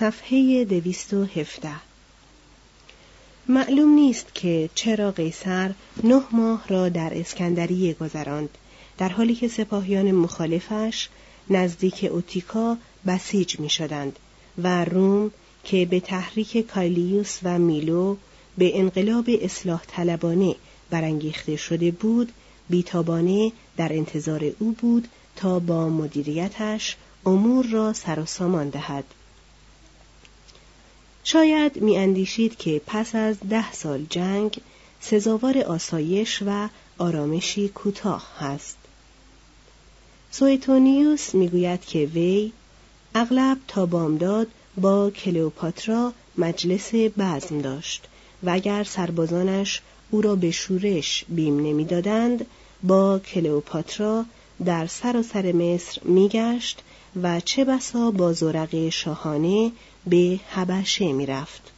صفحه دویست و هفته معلوم نیست که چرا قیصر نه ماه را در اسکندریه گذراند در حالی که سپاهیان مخالفش نزدیک اوتیکا بسیج می شدند و روم که به تحریک کایلیوس و میلو به انقلاب اصلاح طلبانه برانگیخته شده بود بیتابانه در انتظار او بود تا با مدیریتش امور را سر و سامان دهد. شاید میاندیشید که پس از ده سال جنگ سزاوار آسایش و آرامشی کوتاه هست. سویتونیوس می‌گوید که وی اغلب تا بامداد با کلئوپاترا مجلس بزم داشت و اگر سربازانش او را به شورش بیم نمی‌دادند با کلئوپاترا در سراسر مصر میگشت و چه بسا با زرق شاهانه به حبشه می‌رفت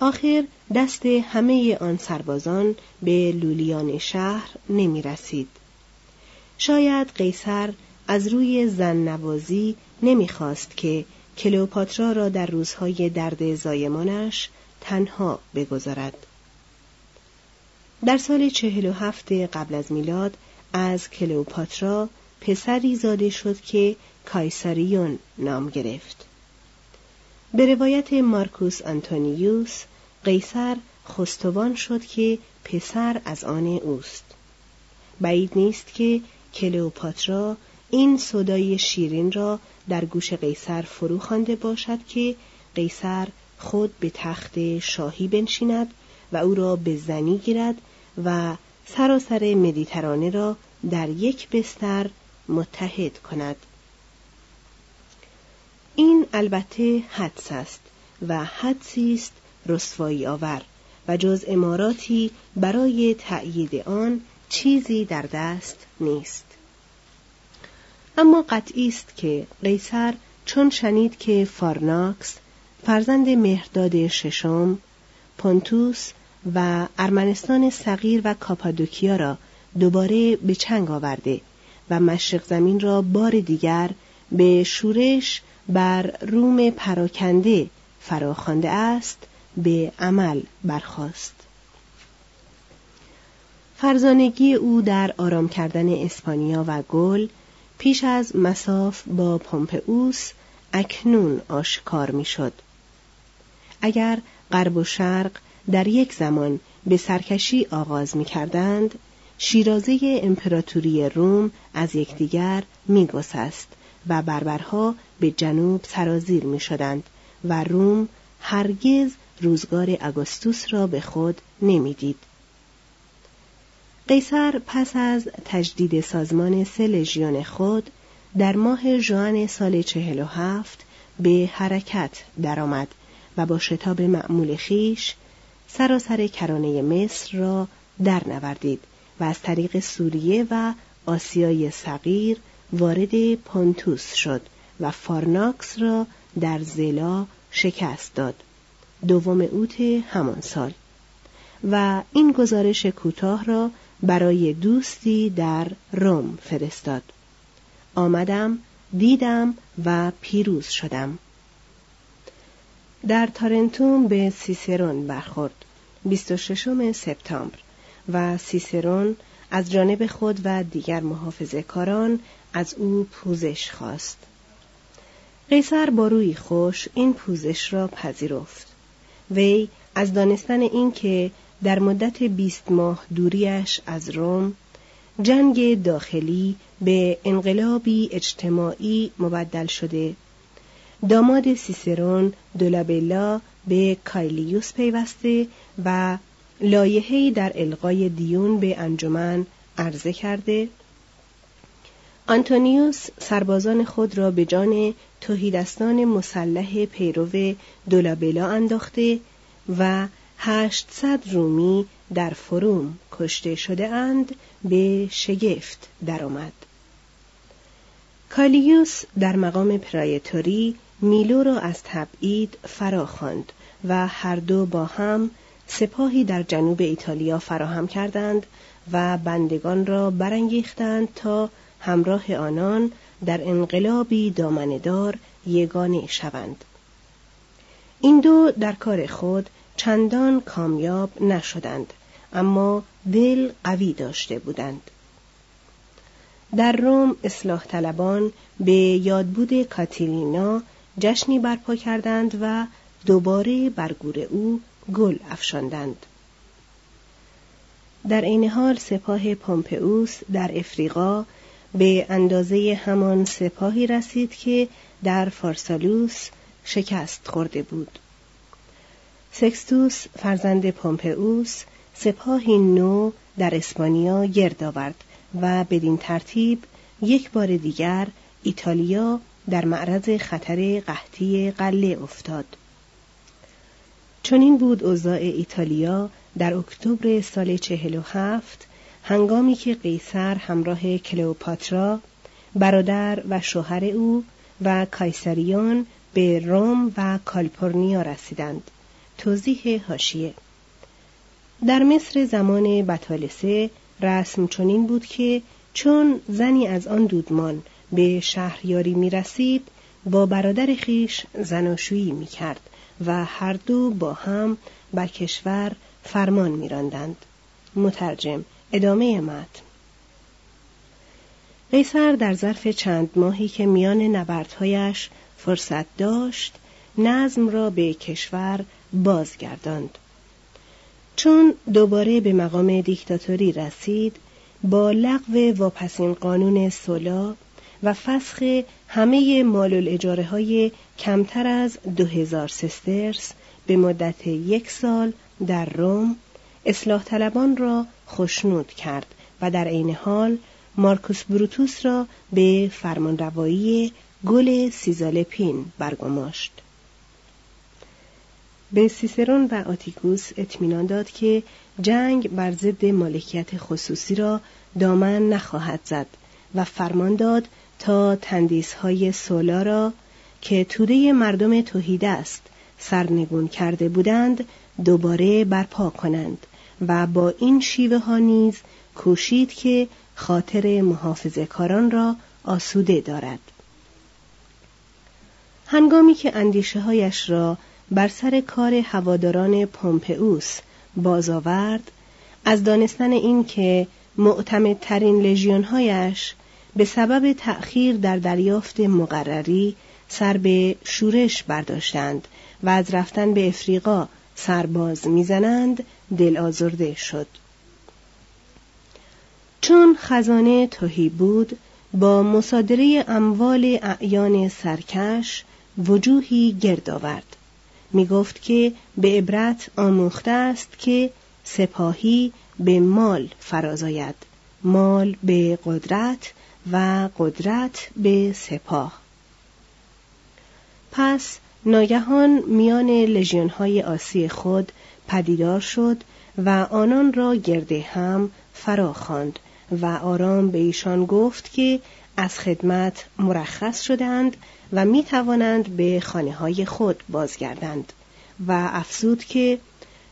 آخر دست همه آن سربازان به لولیان شهر نمی رسید. شاید قیصر از روی زن نوازی نمی‌خواست که کلئوپاترا را در روزهای درد زایمانش تنها بگذارد. در سال چهل و هفت قبل از میلاد از کلئوپاترا پسری زاده شد که کایساریون نام گرفت. به روایت مارکوس آنتونیوس قیصر خستوان شد که پسر از آن اوست. بعید نیست که کلئوپاترا این صدای شیرین را در گوش قیصر فرو خوانده باشد که قیصر خود به تخت شاهی بنشیند و او را به زنی گیرد و سراسر مدیترانه را در یک بستر متحد کند. این البته حدس است و حدسی است رسوایی آور و جز اماراتی برای تأیید آن چیزی در دست نیست. اما قطعی است که قیصر چون شنید که فارناکس فرزند مهرداد ششم پونتوس و ارمنستان صغیر و کاپادوکیا را دوباره به چنگ آورده و مشرق زمین را بار دیگر به شورش بر روم پراکنده فراخوانده است به عمل برخاست فرزانگی او در آرام کردن اسپانیا و گل پیش از مساف با پومپئوس اکنون آشکار می‌شد. اگر غرب و شرق در یک زمان به سرکشی آغاز می کردند، شیرازه امپراتوری روم از یکدیگر می گسست و بربرها به جنوب سرازیر می شدند و روم هرگز روزگار اگوستوس را به خود نمی‌دید. قیصر پس از تجدید سازمان سه لژیون خود در ماه ژوئن سال چهل و هفت به حرکت درآمد و با شتاب معمول خیش سراسر کرانه مصر را درنوردید و از طریق سوریه و آسیای صغیر وارد پونتوس شد و فارناکس را در زلا شکست داد. دوم اوت همان سال. و این گزارش کوتاه را برای دوستی در روم فرستاد. آمدم دیدم و پیروز شدم. در تارنتوم به سیسرون برخورد. 26 سپتامبر. و سیسرون از جانب خود و دیگر محافظه کاران از او پوزش خواست. قیصر با روی خوش این پوزش را پذیرفت. وی از دانستن اینکه در مدت بیست ماه دوریش از روم جنگ داخلی به انقلابی اجتماعی مبدل شده. داماد سیسرون دولابلا به کایلیوس پیوسته و لایحه‌ای در القای دیون به انجمن عرضه کرده آنتونیوس سربازان خود را به جان توهیدستان مسلح پیرو دولابلا انداخته و هشتصد رومی در فروم کشته شده اند به شگفت درآمد. کالیوس در مقام پرایتوری میلو را از تبعید فرا خواند و هر دو با هم سپاهی در جنوب ایتالیا فراهم کردند و بندگان را برانگیختند تا همراه آنان در انقلابی دامندار یگانه شوند. این دو در کار خود چندان کامیاب نشدند اما دل قوی داشته بودند در روم اصلاح طلبان به یادبود کاتیلینا جشنی برپا کردند و دوباره بر گور او گل افشاندند. در عین حال سپاه پومپئوس در افریقا به اندازه همان سپاهی رسید که در فارسالوس شکست خورده بود. سکستوس فرزند پومپئوس سپاهی نو در اسپانیا گرد آورد و بدین ترتیب یک بار دیگر ایتالیا در معرض خطر قحطی قله افتاد. چنین بود اوضاع ایتالیا در اکتبر سال چهل و هفت هنگامی که قیصر همراه کلئوپاترا برادر و شوهر او و کایسریون به روم و کالپورنیا رسیدند. توضیح هاشیه در مصر زمان بطالسه رسم چنین بود که چون زنی از آن دودمان به شهریاری می رسید با برادر خیش زناشویی می کرد و هر دو با هم بر کشور فرمان می راندند. مترجم ادامه متن قیصر در ظرف چند ماهی که میان نبردهایش فرصت داشت نظم را به کشور بازگرداند چون دوباره به مقام دیکتاتوری رسید با لغو واپسین قانون سولا و فسخ همه مال الاجاره های کمتر از دو هزار سسترس به مدت یک سال در روم اصلاح طلبان را خشنود کرد و در عین حال مارکوس بروتوس را به فرمانروایی گل سیزالپین برگماشت. به سیسرون و آتیکوس اطمینان داد که جنگ بر ضد مالکیت خصوصی را دامن نخواهد زد و فرمان داد تا تندیس های سولا را که توده مردم توحیده است سرنگون کرده بودند دوباره برپا کنند و با این شیوه ها نیز کوشید که خاطر محافظه کاران را آسوده دارد. هنگامی که اندیشه هایش را بر سر کار هواداران پومپئوس باز آورد از دانستن این که معتمدترین لژیونهایش به سبب تأخیر در دریافت مقرری سر به شورش برداشتند و از رفتن به افریقا سرباز می‌زنند دل آزرده شد. چون خزانه توهی بود با مصادره اموال اعیان سرکش وجوهی گرد آورد. می گفت که به عبرت آموخته است که سپاهی به مال فرازاید مال به قدرت و قدرت به سپاه. پس ناگهان میان لژیون های آسی خود پدیدار شد و آنان را گرده هم فرا خواند و آرام به ایشان گفت که از خدمت مرخص شدند و می توانند به خانه های خود بازگردند و افزود که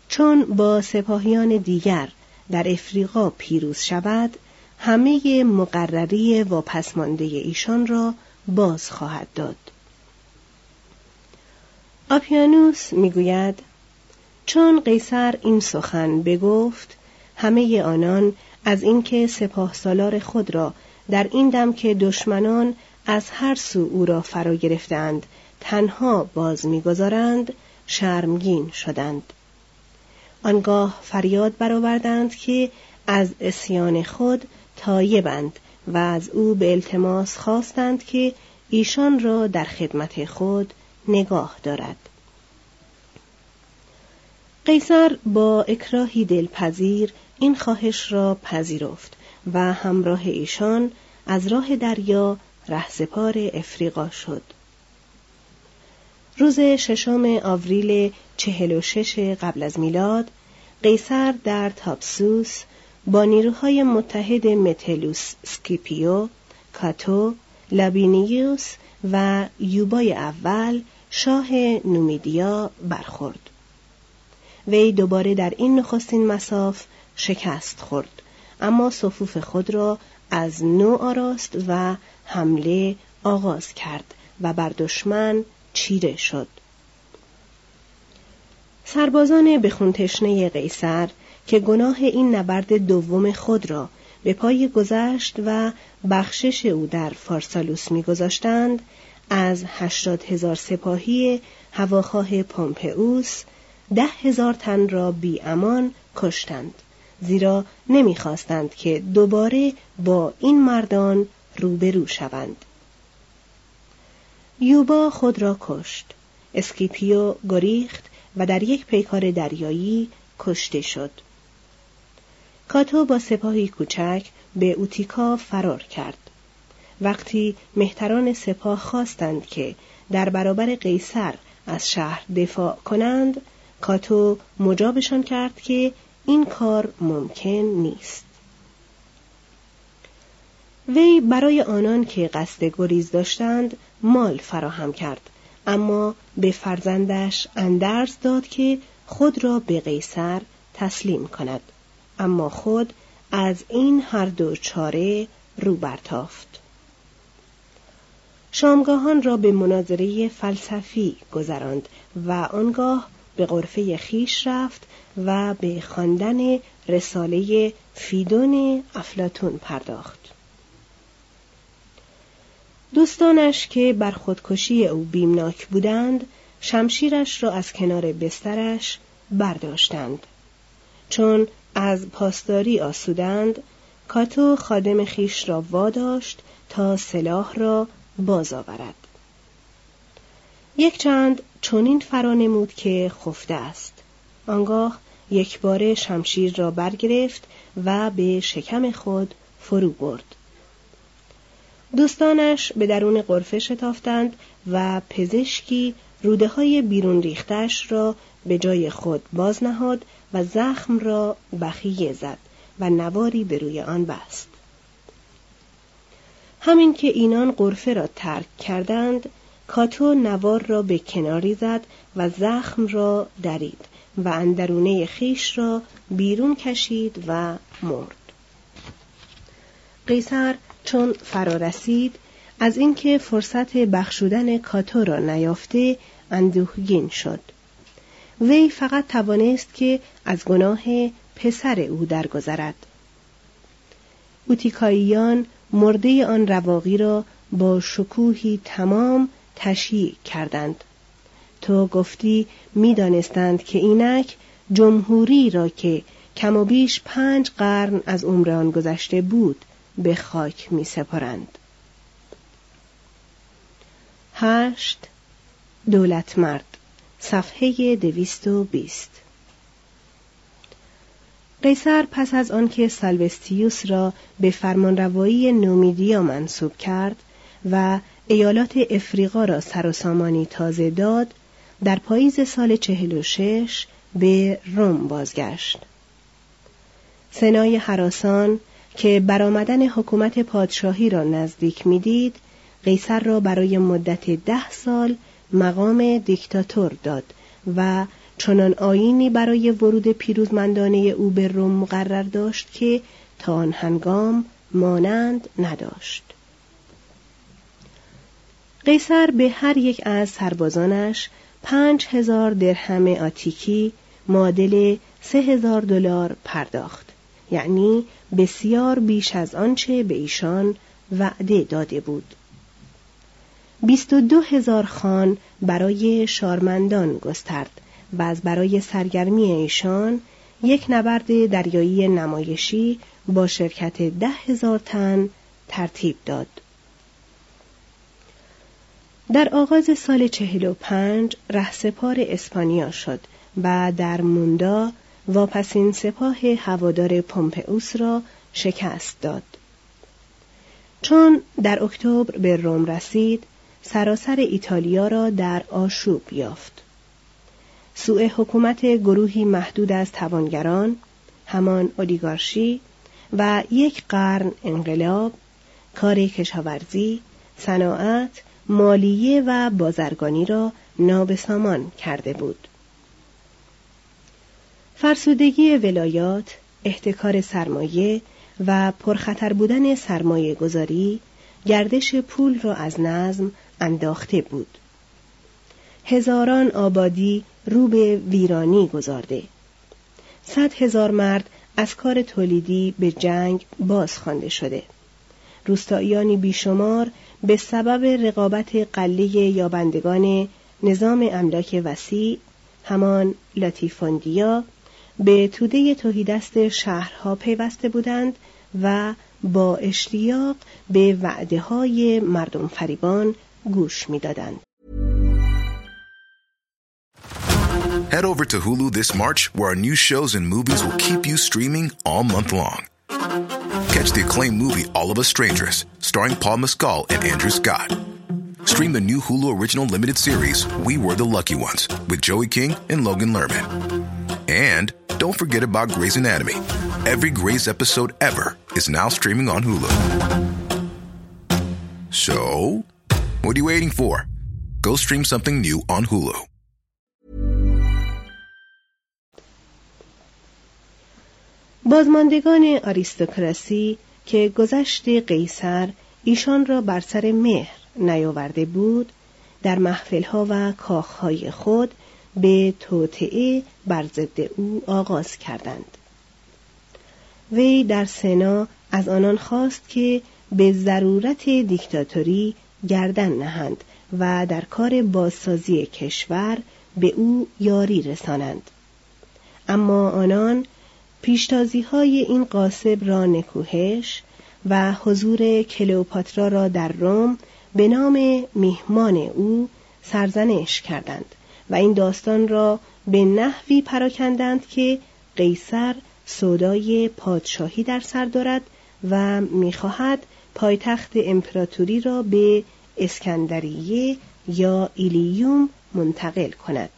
چون با سپاهیان دیگر در افریقا پیروز شود همه مقرری و پسمانده ایشان را باز خواهد داد. آپیانوس می‌گوید چون قیصر این سخن بگفت همه آنان از اینکه سپاه سالار خود را در این دم که دشمنان از هر سو او را فرا گرفتند تنها باز می‌گذارند شرمگین شدند. آنگاه فریاد برآوردند که از اسیان خود تایبند و از او به التماس خواستند که ایشان را در خدمت خود نگاه دارد. قیصر با اکراهی دلپذیر این خواهش را پذیرفت و همراه ایشان از راه دریا رهسپار افریقا شد. روز ششم آوریل چهل و شش قبل از میلاد قیصر در تاپسوس با نیروهای متحد متلوس سکیپیو، کاتو، لابینیوس و یوبای اول شاه نومیدیا برخورد. وی دوباره در این نخستین مساف شکست خورد اما صفوف خود را از نو آراست و حمله آغاز کرد و بر دشمن چیره شد سربازان به خونتشنه قیصر که گناه این نبرد دوم خود را به پای گذشت و بخشش او در فارسالوس میگذاشتند از هشتاد هزار سپاهی هواخواه پومپئوس ده هزار تن را بی امان کشتند زیرا نمی‌خواستند که دوباره با این مردان روبرو شوند. یوبا خود را کشت اسکیپیو گریخت و در یک پیکار دریایی کشته شد. کاتو با سپاهی کوچک به اوتیکا فرار کرد. وقتی مهتران سپاه خواستند که در برابر قیصر از شهر دفاع کنند کاتو مجابشان کرد که این کار ممکن نیست. وی برای آنان که قصد گریز داشتند مال فراهم کرد اما به فرزندش اندرز داد که خود را به قیصر تسلیم کند. اما خود از این هر دو چاره رو برتافت. شامگاهان را به مناظره فلسفی گذراند و آنگاه به غرفه خیش رفت و به خواندن رساله فیدون افلاتون پرداخت. دوستانش که بر خودکشی او بیمناک بودند شمشیرش را از کنار بسترش برداشتند. چون از پاسداری آسودند کاتو خادم خیش را واداشت تا سلاح را باز آورد. یک چند چنین فرا نمود که خفته است. آنگاه یک بار شمشیر را برگرفت و به شکم خود فرو برد. دوستانش به درون قرفه شتافتند و پزشکی روده های بیرون ریختش را به جای خود باز نهاد و زخم را بخیه زد و نواری به روی آن بست. همین که اینان قرفه را ترک کردند کاتو نوار را به کناری زد و زخم را درید و اندرونه خیش را بیرون کشید و مرد. قیصر چون فرا رسید از اینکه فرصت بخشودن کاتو را نیافته اندوهگین شد. وی فقط توانست که از گناه پسر او درگذرد اوتیکاییان مرده آن رواقی را با شکوهی تمام تشییع کردند تو گفتی می‌دانستند که اینک جمهوری را که کم و بیش پنج قرن از عمر آن گذشته بود به خاک می سپارند. هشت دولت مرد صفحه دویست و بیست. قیصر پس از آنکه سالوستیوس را به فرمانروایی نومیدیا منصوب کرد و ایالات افریقا را سر و سامانی تازه داد در پاییز سال چهل و شش به روم بازگشت. سنای حراسان که برآمدن حکومت پادشاهی را نزدیک می‌دید قیصر را برای مدت ده سال مقام دیکتاتور داد و چنان آینی برای ورود پیروزمندانه او به روم مقرر داشت که تا آن هنگام مانند نداشت. قیصر به هر یک از سربازانش پنج هزار درهم آتیکی معادل سه هزار دلار پرداخت. یعنی بسیار بیش از آنچه به ایشان وعده داده بود. بیست و دو هزار خان برای شارمندان گسترد و از برای سرگرمی ایشان یک نبرد دریایی نمایشی با شرکت ده هزار تن ترتیب داد. در آغاز سال چهل و پنج رهسپار اسپانیا شد و در موندا واپسین سپاه هوادار پومپئوس را شکست داد. چون در اکتبر به روم رسید، سراسر ایتالیا را در آشوب یافت. سوء حکومت گروهی محدود از توانگران، همان اولیگارشی و یک قرن انقلاب، کار کشاورزی، صناعت، مالیه و بازرگانی را نابسامان کرده بود. فرسودگی ولایات، احتکار سرمایه و پرخطر بودن سرمایه گذاری گردش پول را از نظم انداخته بود. هزاران آبادی رو به ویرانی گذارده. صد هزار مرد از کار تولیدی به جنگ باز خوانده شده. روستاییانی بیشمار به سبب رقابت قله یابندگان نظام املاک وسیع همان لاتیفوندیا به توده توهیدست شهرها پیوسته بودند و با اشتیاق به وعده های مردم فریبان گوش میدادند. Head over to Hulu this March, where our new shows and movies will keep you streaming all month long. Catch the acclaimed movie All of Us Strangers, starring Paul Mescal and Andrew Scott. Stream the new Hulu original limited series We Were the Lucky Ones with Joey King and Logan Lerman. And don't forget about Grey's Anatomy. Every Grey's episode ever is now streaming on Hulu. So, what are you waiting for? Go stream something new on Hulu. بازماندگان آریستوکراسی که گذشت قیصر ایشان را بر سر مهر نیاورده بود در محفلها و کاخهای خود به توطعه بر ضد او آغاز کردند وی در سنا از آنان خواست که به ضرورت دیکتاتوری گردن نهند و در کار بازسازی کشور به او یاری رسانند. اما آنان پیشتازی های این قاسب را نکوهش و حضور کلئوپاترا را در روم به نام میهمان او سرزنش کردند و این داستان را به نحوی پراکندند که قیصر سودای پادشاهی در سر دارد و می‌خواهد پایتخت امپراتوری را به اسکندریه یا ایلیوم منتقل کند.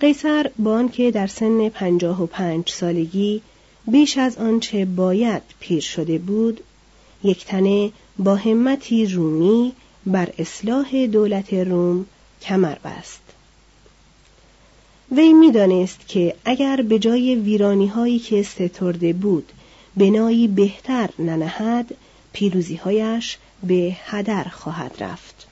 قیصر با آنکه در سن پنجاه و پنج سالگی بیش از آنچه باید پیر شده بود یک تنه با همتی رومی بر اصلاح دولت روم کمر بست. وی می‌دانست که اگر به جای ویرانی هایی که سترده بود بنایی بهتر ننهد پیروزیهایش به هدر خواهد رفت.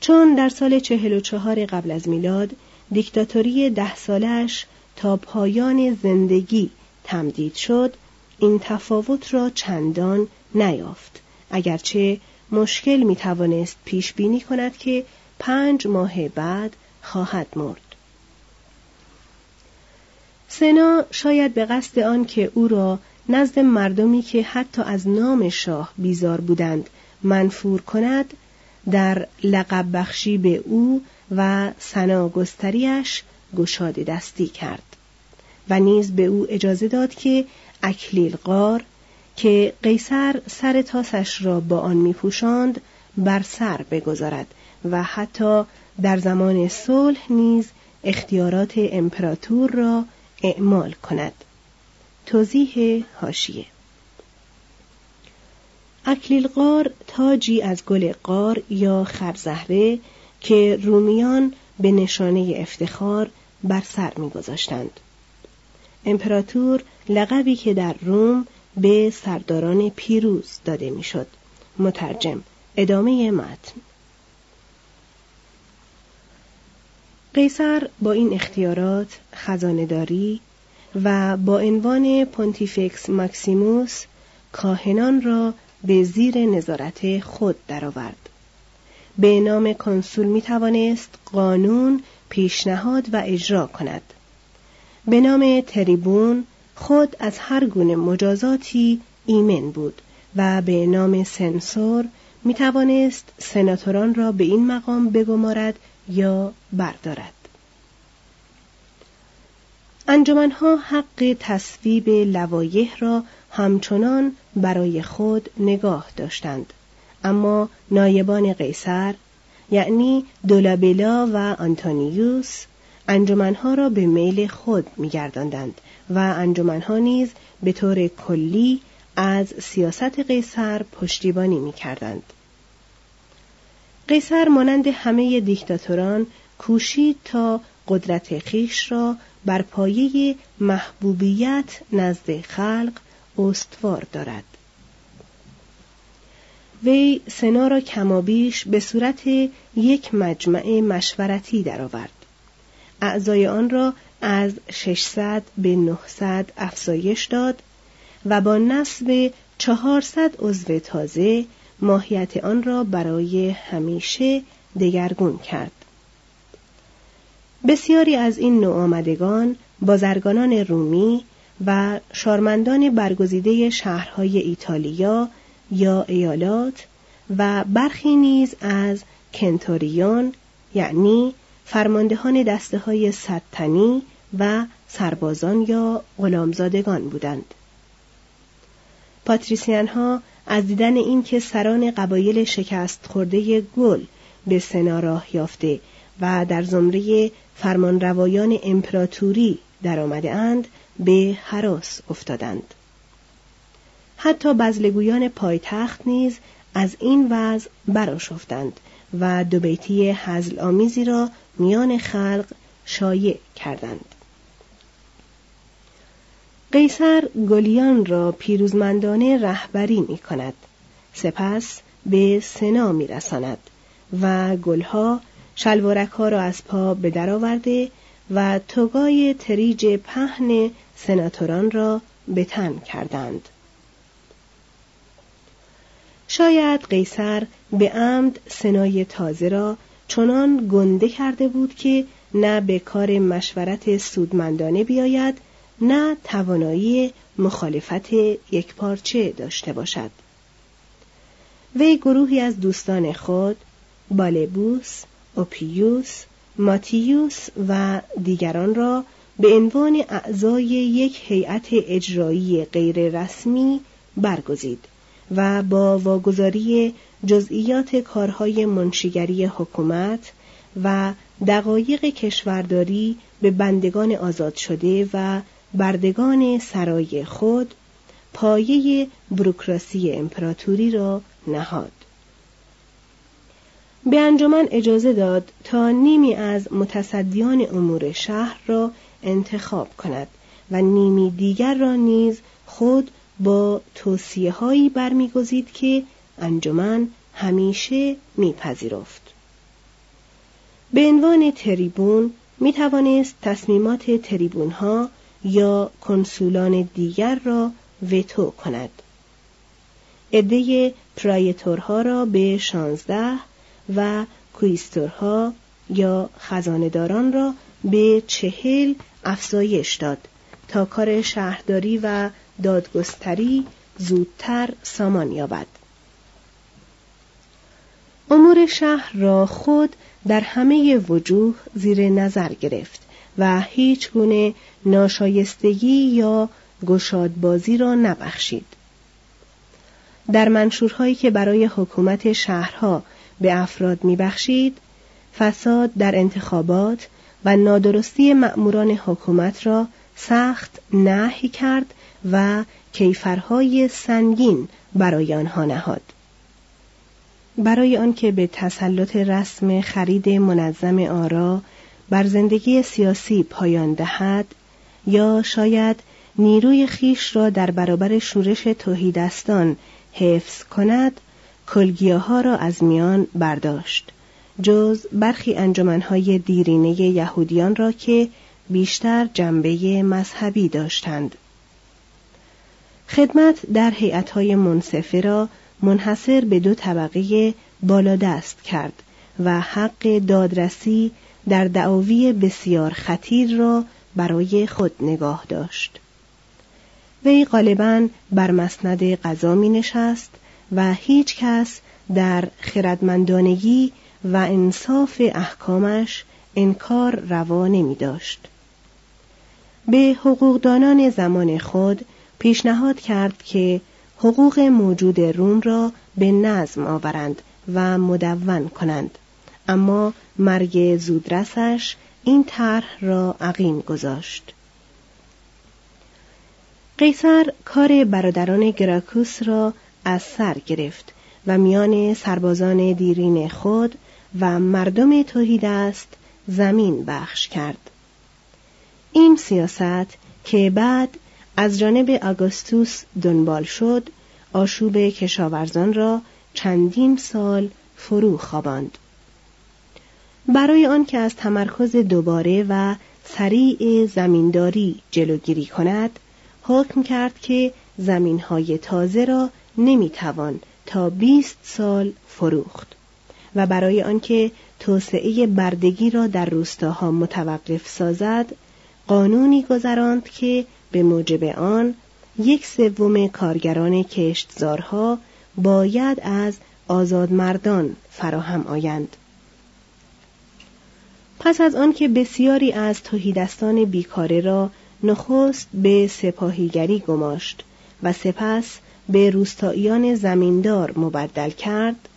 چون در سال چهل و چهار قبل از میلاد دیکتاتوری ده سالش تا پایان زندگی تمدید شد این تفاوت را چندان نیافت. اگرچه مشکل می توانست پیش بینی کند که پنج ماه بعد خواهد مرد. سنا شاید به قصد آن که او را نزد مردمی که حتی از نام شاه بیزار بودند منفور کند در لقب بخشی به او و سنا گستریش گشاده دستی کرد و نیز به او اجازه داد که اکلیل قار که قیصر سر تاسش را با آن میپوشاند بر سر بگذارد و حتی در زمان صلح نیز اختیارات امپراتور را اعمال کند. توضیح هاشیه اکلیل قار تاجی از گل قار یا خرزهره که رومیان به نشانه افتخار بر سر میگذاشتند. امپراتور لقبی که در روم به سرداران پیروز داده می‌شد. مترجم ادامه متن. قیصر با این اختیارات خزانداری و با عنوان پونتیفکس ماکسیموس کاهنان را به زیر نظارت خود درآورد. به نام کنسول می توانست قانون پیشنهاد و اجرا کند. به نام تریبون خود از هر گونه مجازاتی ایمن بود و به نام سنسور می توانست سناتوران را به این مقام بگمارد یا بردارد. انجمنها حق تصویب لوایح را همچنان برای خود نگاه داشتند اما نایبان قیصر یعنی دولابلا و آنتونیوس انجمنها را به میل خود میگرداندند و انجمنها نیز به طور کلی از سیاست قیصر پشتیبانی می‌کردند قیصر مانند همه دیکتاتوران کوشید تا قدرت خیش را بر پایه محبوبیت نزد خلق استوار دارد. وی سنا را کمابیش به صورت یک مجمع مشورتی درآورد. اعضای آن را از 600 به 900 افزایش داد و با نصب 400 عضو تازه ماهیت آن را برای همیشه دگرگون کرد بسیاری از این نوآمدگان بازرگانان رومی و شارمندان برگزیده شهرهای ایتالیا یا ایالات و برخی نیز از کنتوریون یعنی فرماندهان دسته های ستنی و سربازان یا غلامزادگان بودند. پاتریسیان ها از دیدن اینکه سران قبایل شکست خورده گل به سنا راه یافته و در زمره فرمانروایان امپراتوری در آمده اند به حراس افتادند. حتی بزلگویان پایتخت نیز از این وضع براشفتند و دو بیتی حزل آمیزی را میان خلق شایع کردند. قیصر گلیان را پیروزمندانه رهبری می کند. سپس به سنا می رساند و گلها شلوارک ها را از پا به درآورده و توگای تریج پهن سناتوران را به تن کردند. شاید قیصر به عمد سنای تازه را چنان گنده کرده بود که نه به کار مشورت سودمندانه بیاید نه توانایی مخالفت یک پارچه داشته باشد. وی گروهی از دوستان خود بالبوس، اوپیوس، ماتیوس و دیگران را به عنوان اعضای یک هیئت اجرایی غیررسمی برگزید و با واگذاری جزئیات کارهای منشیگری حکومت و دقایق کشورداری به بندگان آزاد شده و بردگان سرای خود پایه بروکراسی امپراتوری را نهاد به انجمن اجازه داد تا نیمی از متصدیان امور شهر را انتخاب کند و نیمی دیگر را نیز خود با توصیه هایی برمیگزید که انجمن همیشه میپذیرفت. به عنوان تریبون می توانست تصمیمات تریبون ها یا کنسولان دیگر را وتو کند. عده پرایتورها را به شانزده و کویستورها یا خزانداران را به چهل افزایش داد تا کار شهرداری و دادگستری زودتر سامان یابد امور شهر را خود در همه وجوه زیر نظر گرفت و هیچ گونه ناشایستگی یا گشادبازی را نبخشید. در منشورهایی که برای حکومت شهرها به افراد میبخشید فساد در انتخابات و نادرستی مأموران حکومت را سخت نهی کرد و کیفرهای سنگین برای آنها نهاد برای آنکه به تسلط رسم خرید منظم آرا بر زندگی سیاسی پایان دهد یا شاید نیروی خیش را در برابر شورش توهیدستان حفظ کند کلگیاها را از میان برداشت. جز برخی انجمنهای دیرینه یهودیان را که بیشتر جنبه مذهبی داشتند. خدمت در هیئت‌های منصفه را منحصر به دو طبقه بالادست کرد و حق دادرسی در دعاوی بسیار خطیر را برای خود نگاه داشت. وی غالبا بر مسند قضا می نشست و هیچ کس در خردمندانگی و انصاف احکامش انکار روا نمی داشت. به حقوقدانان زمان خود پیشنهاد کرد که حقوق موجود روم را به نظم آورند و مدون کنند اما مرگ زودرسش این طرح را عقیم گذاشت. قیصر کار برادران گراکوس را از سر گرفت و میان سربازان دیرین خود و مردم است زمین بخش کرد. این سیاست که بعد از جانب آگوستوس دنبال شد آشوب کشاورزان را چندین سال فرو خواباند. برای آنکه از تمرکز دوباره و سریع زمینداری جلوگیری کند حکم کرد که زمینهای تازه را نمی‌توان تا بیست سال فروخت و برای آنکه توسعه بردگی را در روستاها متوقف سازد قانونی گذراند که به موجب آن یک سوم کارگران کشتزارها باید از آزادمردان فراهم آیند. پس از آنکه بسیاری از توهیدستان بیکاره را نخست به سپاهیگری گماشت و سپس به روستاییان زمیندار مبدل کرد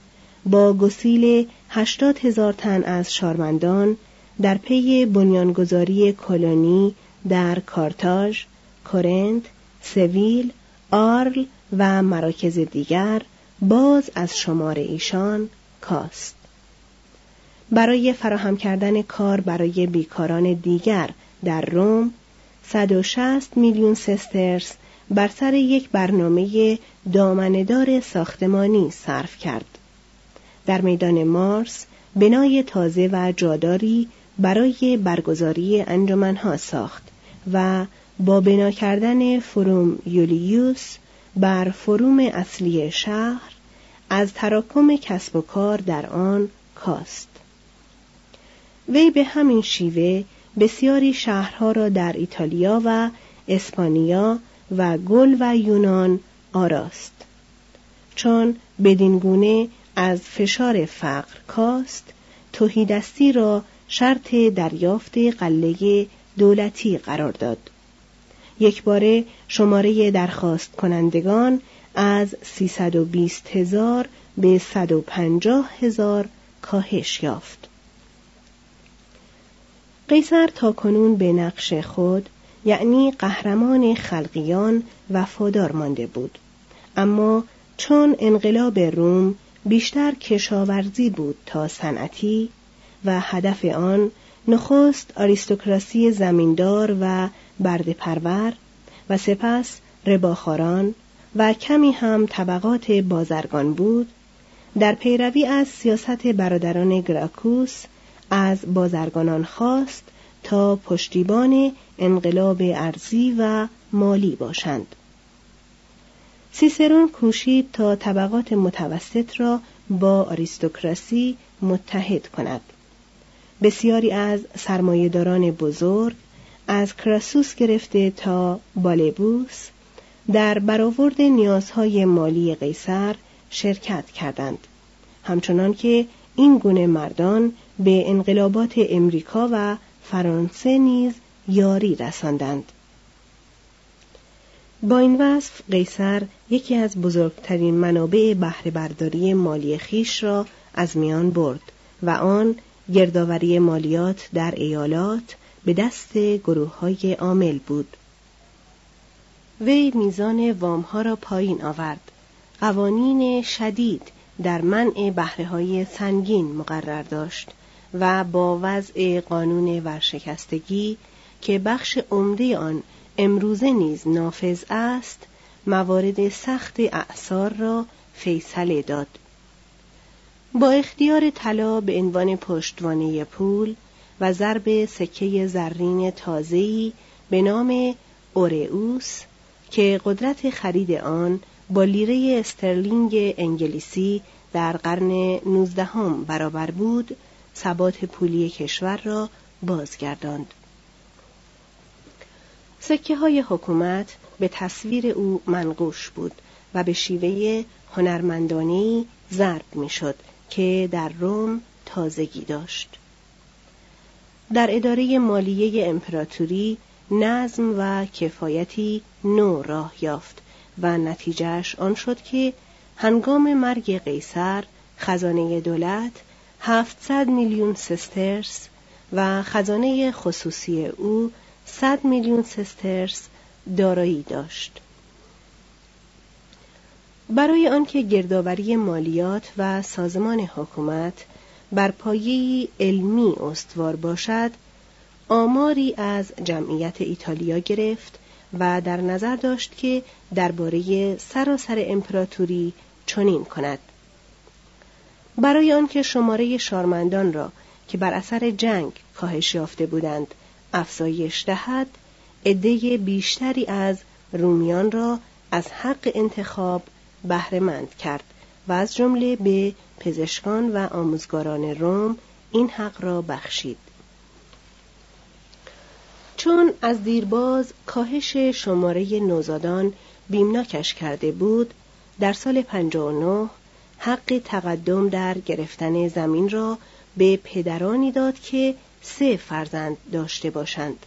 با گسیل هشتاد هزار تن از شارمندان در پی بنیانگذاری کلونی در کارتاژ، کورنت، سویل، آرل و مراکز دیگر باز از شمار ایشان کاست. برای فراهم کردن کار برای بیکاران دیگر در روم 160 میلیون سسترس بر سر یک برنامه دامندار ساختمانی صرف کرد. در میدان مارس بنای تازه و جاداری برای برگزاری انجمنها ساخت و با بنا کردن فروم یولیوس بر فروم اصلی شهر از تراکم کسب و کار در آن کاست وی به همین شیوه بسیاری شهرها را در ایتالیا و اسپانیا و گل و یونان آراست چون بدین گونه از فشار فقر کاست توهیدستی را شرط دریافت قله دولتی قرار داد یک باره شماره درخواست کنندگان از 320 هزار به 150 هزار کاهش یافت. قیصر تا کنون به نقش خود یعنی قهرمان خلقیان وفادار مانده بود. اما چون انقلاب روم بیشتر کشاورزی بود تا صنعتی و هدف آن نخست آریستوکراسی زمیندار و برده پرور و سپس رباخاران و کمی هم طبقات بازرگان بود در پیروی از سیاست برادران گراکوس از بازرگانان خواست تا پشتیبان انقلاب ارزی و مالی باشند. سیسرون کوشید تا طبقات متوسط را با آریستوکراسی متحد کند. بسیاری از سرمایهداران بزرگ از کراسوس گرفته تا بالبوس در برآورد نیازهای مالی قیصر شرکت کردند. همچنان که این گونه مردان به انقلابات امریکا و فرانسه نیز یاری رساندند با این وصف قیصر یکی از بزرگترین منابع بهره برداری مالی خیش را از میان برد و آن گردآوری مالیات در ایالات به دست گروه های عامل بود. وی میزان وامها را پایین آورد. قوانین شدید در منع بهره های سنگین مقرر داشت و با وضع قانون ورشکستگی که بخش عمده آن امروزه نیز نافذ است موارد سخت اعثار را فیصله داد. با اختیار طلا به عنوان پشتوانه پول و ضرب سکه زرین تازه‌ای به نام اورئوس که قدرت خرید آن با لیره استرلینگ انگلیسی در قرن نوزدهم برابر بود ثبات پولی کشور را بازگرداند. سکه های حکومت به تصویر او منقوش بود و به شیوه هنرمندانه ضرب می‌شد که در روم تازگی داشت. در اداره مالیه امپراتوری نظم و کفایتی نو راه یافت و نتیجهش آن شد که هنگام مرگ قیصر خزانه دولت 700 میلیون سسترس و خزانه خصوصی او 100 میلیون سسترس دارایی داشت. برای آنکه گردآوری مالیات و سازمان حکومت بر پایه علمی استوار باشد آماری از جمعیت ایتالیا گرفت و در نظر داشت که درباره سراسر امپراتوری چنین کند برای آنکه شماره شارمندان را که بر اثر جنگ کاهش یافته بودند افزایش دهد عده بیشتری از رومیان را از حق انتخاب بهرهمند کرد و از جمله به پزشکان و آموزگاران روم این حق را بخشید. چون از دیرباز کاهش شماره نوزادان بیمناکش کرده بود در سال 59 حق تقدم در گرفتن زمین را به پدرانی داد که سه فرزند داشته باشند.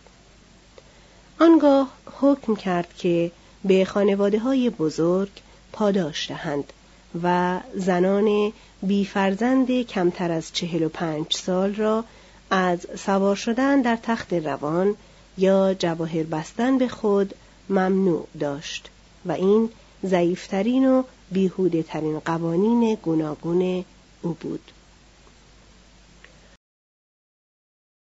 آنگاه حکم کرد که به خانواده های بزرگ پاداش دهند و زنان بیفرزند کمتر از چهل و پنج سال را از سوار شدن در تخت روان یا جواهر بستن به خود ممنوع داشت و این ضعیفترین و بیهوده ترین قوانین گوناگون او بود.